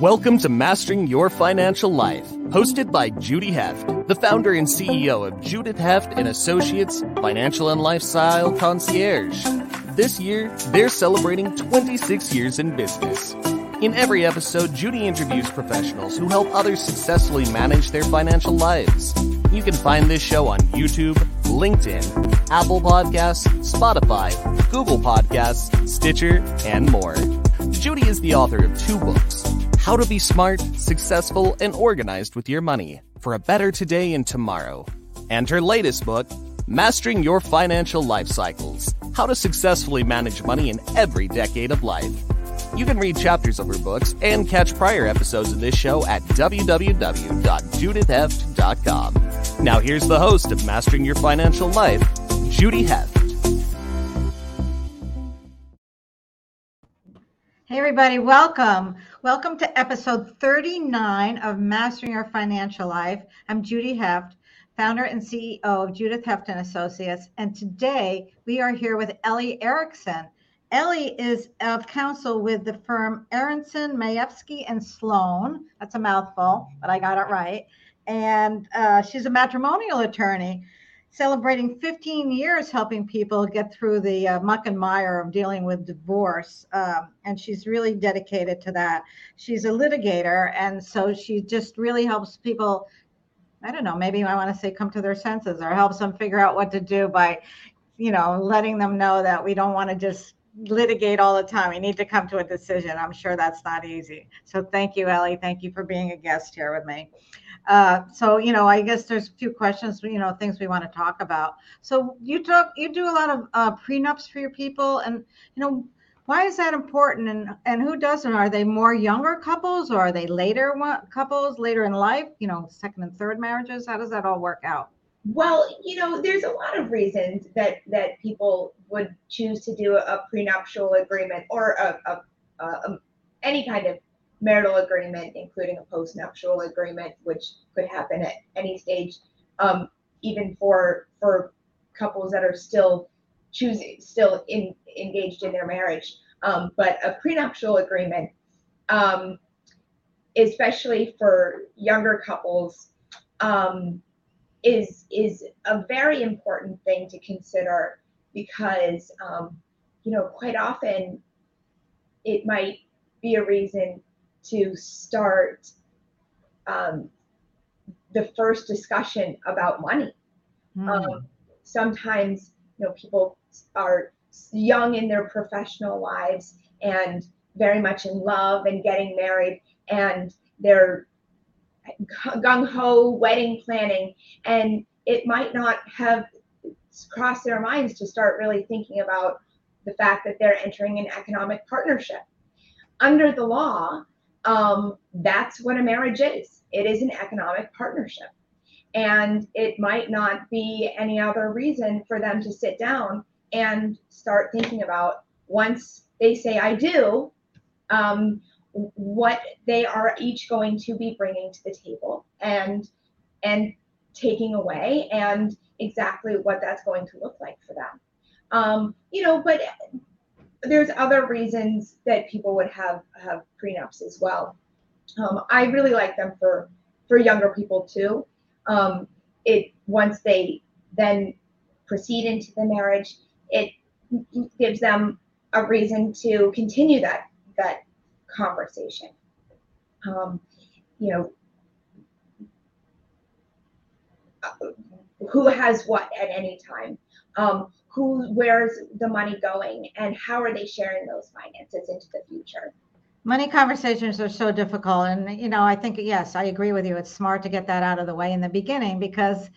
Welcome to Mastering Your Financial Life, hosted by Judy Heft, the founder and CEO of Judith Heft and Associates Financial and Lifestyle Concierge. This year, they're celebrating 26 years in business. In every episode, Judy interviews professionals who help others successfully manage their financial lives. You can find this show on YouTube, LinkedIn, Apple Podcasts, Spotify, Google Podcasts, Stitcher, and more. Judy is the author of two books How to Be Smart, Successful, and Organized with Your Money for a Better Today and Tomorrow, and her latest book, Mastering Your Financial Life Cycles How to Successfully Manage Money in Every Decade of Life. You can read chapters of her books and catch prior episodes of this show at www.judithheft.com. Now, here's the host of Mastering Your Financial Life, Judy Heft. Hey, everybody, welcome. Welcome to episode 39 of Mastering Your Financial Life. I'm Judy Heft, founder and CEO of Judith Heft and Associates. And today we are here with Ellie Erickson. Ellie is of counsel with the firm Aronson, Mayefsky, and Sloane. That's a mouthful, but I got it right. And uh, she's a matrimonial attorney celebrating 15 years helping people get through the uh, muck and mire of dealing with divorce. Um, and she's really dedicated to that. She's a litigator. And so she just really helps people. I don't know, maybe I want to say come to their senses or helps them figure out what to do by, you know, letting them know that we don't want to just litigate all the time. We need to come to a decision. I'm sure that's not easy. So thank you, Ellie. Thank you for being a guest here with me. Uh, so you know, I guess there's a few questions, you know, things we want to talk about. So you talk, you do a lot of uh, prenups for your people, and you know, why is that important? And and who doesn't? Are they more younger couples, or are they later one, couples later in life? You know, second and third marriages. How does that all work out? Well, you know, there's a lot of reasons that that people would choose to do a prenuptial agreement or a, a, a any kind of marital agreement, including a postnuptial agreement, which could happen at any stage, um, even for for couples that are still choosing, still in, engaged in their marriage. Um, but a prenuptial agreement, um, especially for younger couples, um, is is a very important thing to consider because um, you know quite often it might be a reason to start um, the first discussion about money. Mm. Um, sometimes, you know, people are young in their professional lives and very much in love and getting married, and they're gung ho wedding planning, and it might not have crossed their minds to start really thinking about the fact that they're entering an economic partnership. Under the law, um, that's what a marriage is. It is an economic partnership. And it might not be any other reason for them to sit down and start thinking about once they say, I do, um, what they are each going to be bringing to the table and and taking away and exactly what that's going to look like for them um, you know but there's other reasons that people would have have prenups as well. Um, I really like them for for younger people too. Um, it once they then proceed into the marriage, it gives them a reason to continue that that conversation. Um, you know, uh, who has what at any time. Um, who where's the money going and how are they sharing those finances into the future? Money conversations are so difficult and you know i think yes i agree with you. It's smart to get that out of the way in the beginning because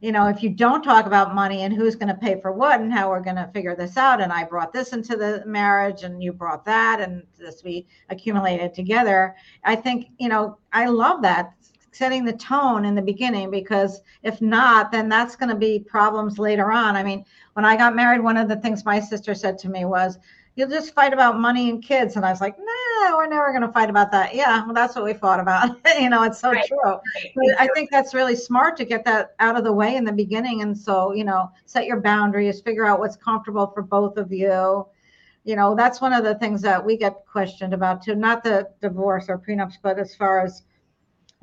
you know if you don't talk about money and who's going to pay for what and how we're going to figure this out and i brought this into the marriage and you brought that and this we accumulated together i think you know i love that setting the tone in the beginning because if not then that's going to be problems later on. I mean when i got married one of the things my sister said to me was you'll just fight about money and kids. And i was like nah we're never going to fight about that. Yeah well that's what we fought about. You know it's so right. true. But i think that's really smart to get that out of the way in the beginning. And so you know set your boundaries figure out what's comfortable for both of you. You know, that's one of the things that we get questioned about too. Not the divorce or prenups, but as far as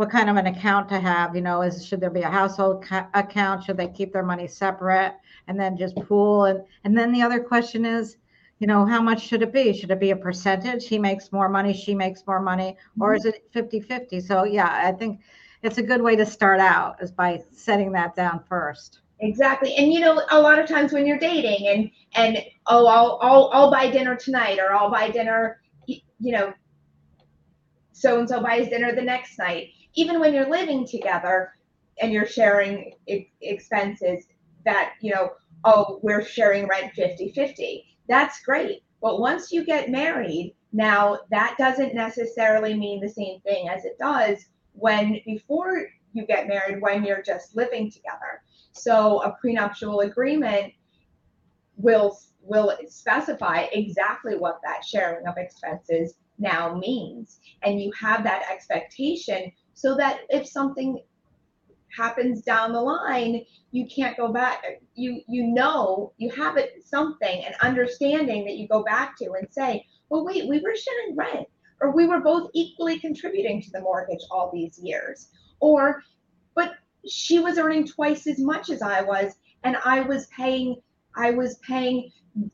what kind of an account to have. You know, is should there be a household ca- account? Should they keep their money separate and then just pool? And and then the other question is, you know, how much should it be? Should it be a percentage? He makes more money, she makes more money, or mm-hmm. is it 50-50? So yeah, I think it's a good way to start out is by setting that down first exactly and you know a lot of times when you're dating and and oh i'll i'll, I'll buy dinner tonight or i'll buy dinner you know so and so buys dinner the next night even when you're living together and you're sharing expenses that you know oh we're sharing rent 50 50 that's great. But once you get married now that doesn't necessarily mean the same thing as it does when before you get married when you're just living together. So a prenuptial agreement will will specify exactly what that sharing of expenses now means. And you have that expectation so that if something happens down the line you can't go back. You you know you have it something an understanding that you go back to and say well wait we were sharing rent or we were both equally contributing to the mortgage all these years or but she was earning twice as much as I was, and I was paying I was paying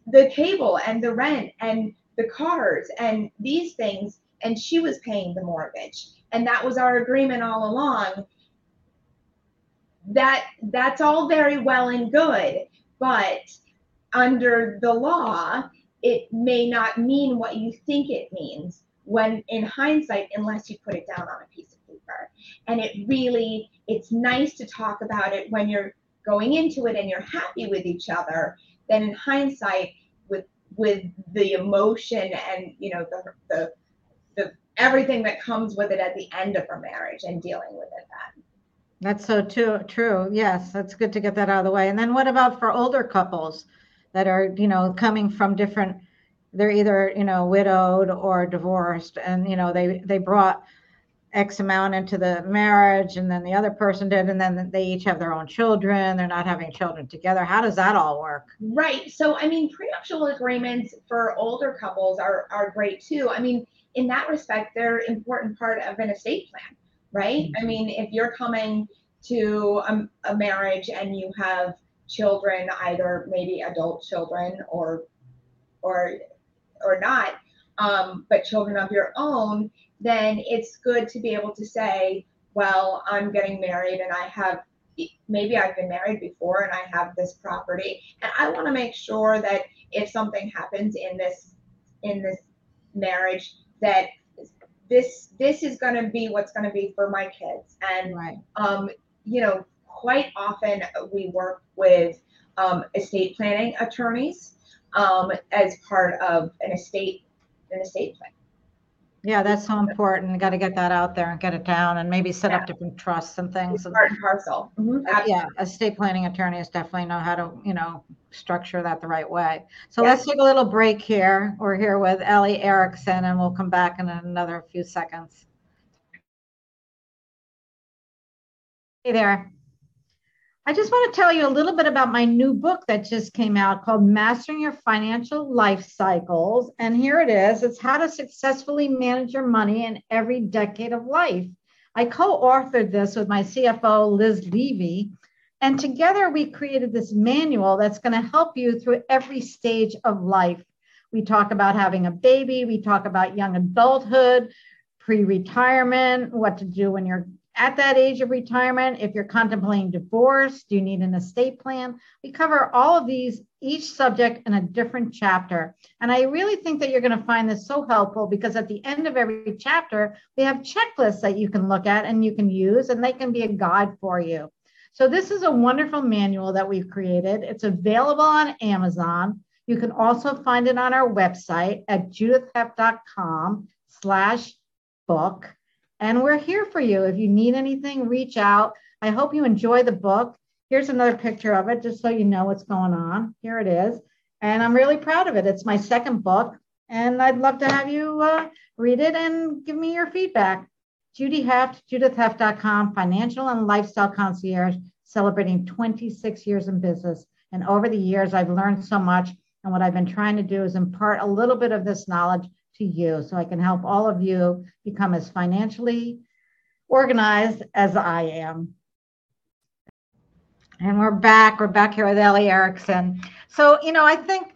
the cable and the rent and the cars and these things, and she was paying the mortgage. And that was our agreement all along. That that's all very well and good, but under the law, it may not mean what you think it means when in hindsight, unless you put it down on a piece of paper. And it really it's nice to talk about it when you're going into it and you're happy with each other then in hindsight with with the emotion and you know the the, the everything that comes with it at the end of a marriage and dealing with it then that's so too true yes that's good to get that out of the way and then what about for older couples that are you know coming from different they're either you know widowed or divorced and you know they they brought X amount into the marriage and then the other person did, and then they each have their own children. They're not having children together. How does that all work? Right. So, I mean, prenuptial agreements for older couples are, are great too. I mean, in that respect, they're important part of an estate plan, right? Mm-hmm. I mean, if you're coming to a, a marriage and you have children, either maybe adult children or or or not, um, but children of your own, then it's good to be able to say, well, I'm getting married and I have maybe I've been married before and I have this property and I want to make sure that if something happens in this in this marriage that this this is going to be what's going to be for my kids and right. um you know quite often we work with um, estate planning attorneys um, as part of an estate an estate plan yeah, that's so important. You got to get that out there and get it down and maybe set yeah. up different trusts and things. part and parcel. Mm-hmm. Yeah, estate planning attorneys definitely know how to, you know, structure that the right way. So yeah. let's take a little break here. We're here with Ellie Erickson and we'll come back in another few seconds. Hey there. I just want to tell you a little bit about my new book that just came out called Mastering Your Financial Life Cycles. And here it is it's how to successfully manage your money in every decade of life. I co authored this with my CFO, Liz Levy. And together we created this manual that's going to help you through every stage of life. We talk about having a baby, we talk about young adulthood, pre retirement, what to do when you're at that age of retirement, if you're contemplating divorce, do you need an estate plan? We cover all of these, each subject in a different chapter. And I really think that you're going to find this so helpful because at the end of every chapter, we have checklists that you can look at and you can use, and they can be a guide for you. So this is a wonderful manual that we've created. It's available on Amazon. You can also find it on our website at judithheft.com slash book. And we're here for you. If you need anything, reach out. I hope you enjoy the book. Here's another picture of it, just so you know what's going on. Here it is. And I'm really proud of it. It's my second book. And I'd love to have you uh, read it and give me your feedback. Judy Heft, judithheft.com, financial and lifestyle concierge, celebrating 26 years in business. And over the years, I've learned so much. And what I've been trying to do is impart a little bit of this knowledge to you so I can help all of you become as financially organized as I am. And we're back. We're back here with Ellie Erickson. So, you know, I think,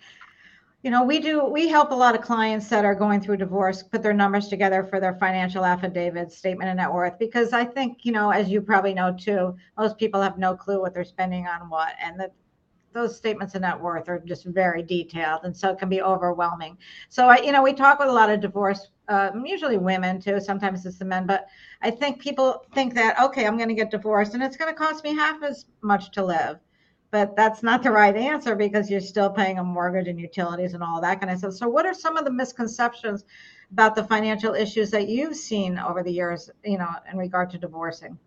you know, we do, we help a lot of clients that are going through divorce put their numbers together for their financial affidavit, statement of net worth, because I think, you know, as you probably know too, most people have no clue what they're spending on what. And that those statements of net worth are just very detailed. And so it can be overwhelming. So, I, you know, we talk with a lot of divorce, uh, usually women too, sometimes it's the men, but I think people think that, okay, I'm going to get divorced and it's going to cost me half as much to live. But that's not the right answer because you're still paying a mortgage and utilities and all that kind of stuff. So, what are some of the misconceptions about the financial issues that you've seen over the years, you know, in regard to divorcing?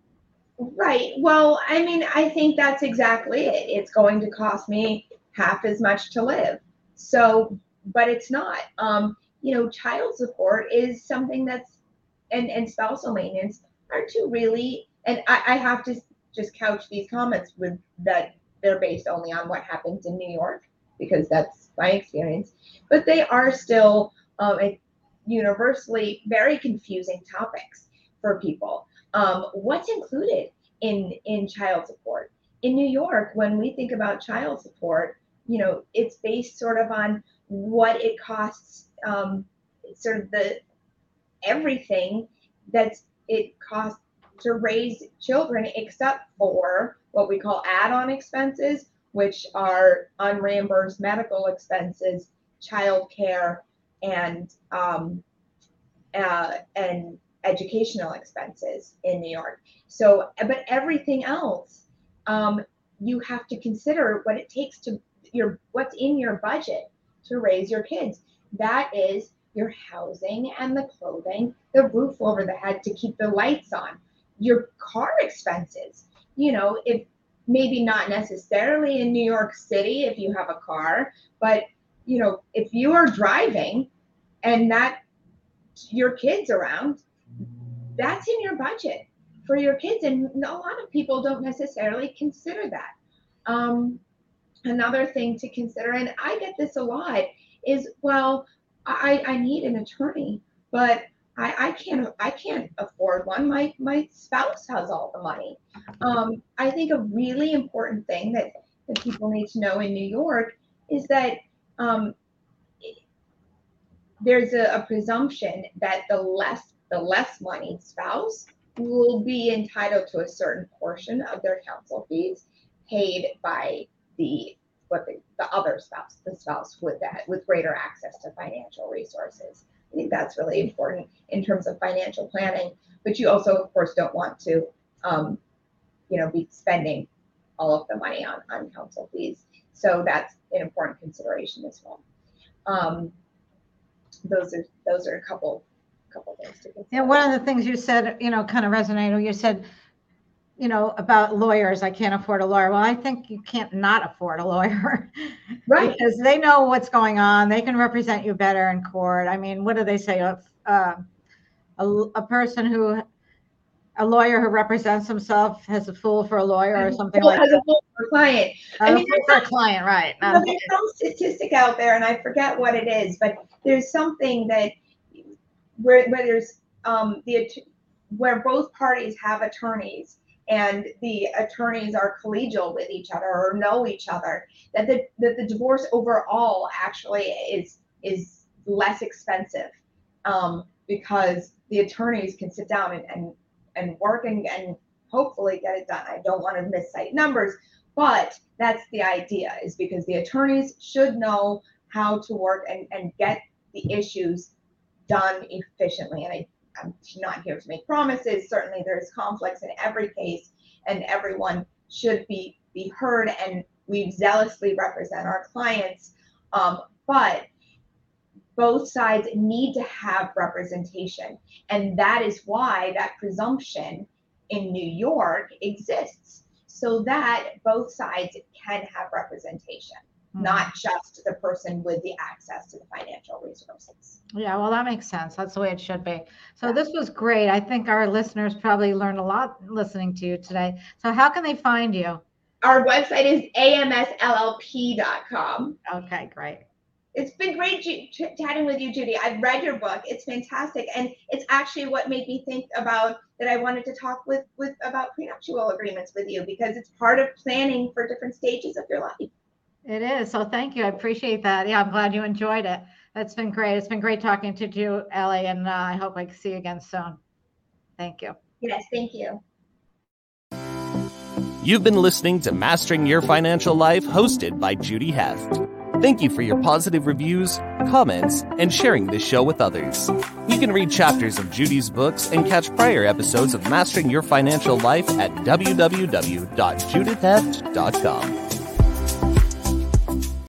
Right. Well, I mean, I think that's exactly it. It's going to cost me half as much to live. So, but it's not. Um, you know, child support is something that's and, and spousal maintenance are two really, and I, I have to just couch these comments with that they're based only on what happens in New York because that's my experience, but they are still um, universally very confusing topics for people. Um, what's included in in child support in New York? When we think about child support, you know, it's based sort of on what it costs, um, sort of the everything that it costs to raise children except for what we call add-on expenses which are unreimbursed medical expenses child care and um, uh, and educational expenses in new york so but everything else um, you have to consider what it takes to your what's in your budget to raise your kids that is your housing and the clothing, the roof over the head to keep the lights on, your car expenses. You know, if maybe not necessarily in New York City if you have a car, but you know, if you are driving and that your kids around, that's in your budget for your kids. And a lot of people don't necessarily consider that. Um, another thing to consider, and I get this a lot, is well, I, I need an attorney, but I, I can't I can't afford one. My my spouse has all the money. Um, I think a really important thing that, that people need to know in New York is that um, there's a, a presumption that the less the less money spouse will be entitled to a certain portion of their counsel fees paid by the what the, the other spouse, the spouse with that, with greater access to financial resources. I think that's really important in terms of financial planning. But you also, of course, don't want to, um, you know, be spending all of the money on on counsel fees. So that's an important consideration as well. Um, those are those are a couple couple things to consider. Yeah, one of the things you said, you know, kind of resonated. You said you know, about lawyers, I can't afford a lawyer. Well, I think you can't not afford a lawyer. Right. because they know what's going on. They can represent you better in court. I mean, what do they say? Uh, a, a person who, a lawyer who represents himself has a fool for a lawyer or something like As that. a fool for a client. I mean, for a client, right? Know, there's some statistic out there, and I forget what it is, but there's something that where where there's um the where both parties have attorneys and the attorneys are collegial with each other or know each other that the that the divorce overall actually is is less expensive um, because the attorneys can sit down and and, and work and, and hopefully get it done. I don't want to miscite numbers but that's the idea is because the attorneys should know how to work and, and get the issues done efficiently. And i I'm not here to make promises. Certainly, there's conflicts in every case, and everyone should be be heard. And we zealously represent our clients, um, but both sides need to have representation, and that is why that presumption in New York exists, so that both sides can have representation not hmm. just the person with the access to the financial resources. Yeah, well, that makes sense. That's the way it should be. So Yeah. this was great. I think our listeners probably learned a lot listening to you today. So how can they find you? Our website is amsllp.com. Okay, great. It's been great ch- chatting with you, Judy. I've read your book. It's fantastic, and it's actually what made me think about that. I wanted to talk with with about prenuptial agreements with you because it's part of planning for different stages of your life. It is. So thank you. I appreciate that. Yeah, I'm glad you enjoyed it. That's been great. It's been great talking to you, Ellie, and uh, I hope I can see you again soon. Thank you. Yes, thank you. You've been listening to Mastering Your Financial Life, hosted by Judy Heft. Thank you for your positive reviews, comments, and sharing this show with others. You can read chapters of Judy's books and catch prior episodes of Mastering Your Financial Life at www.judithheft.com.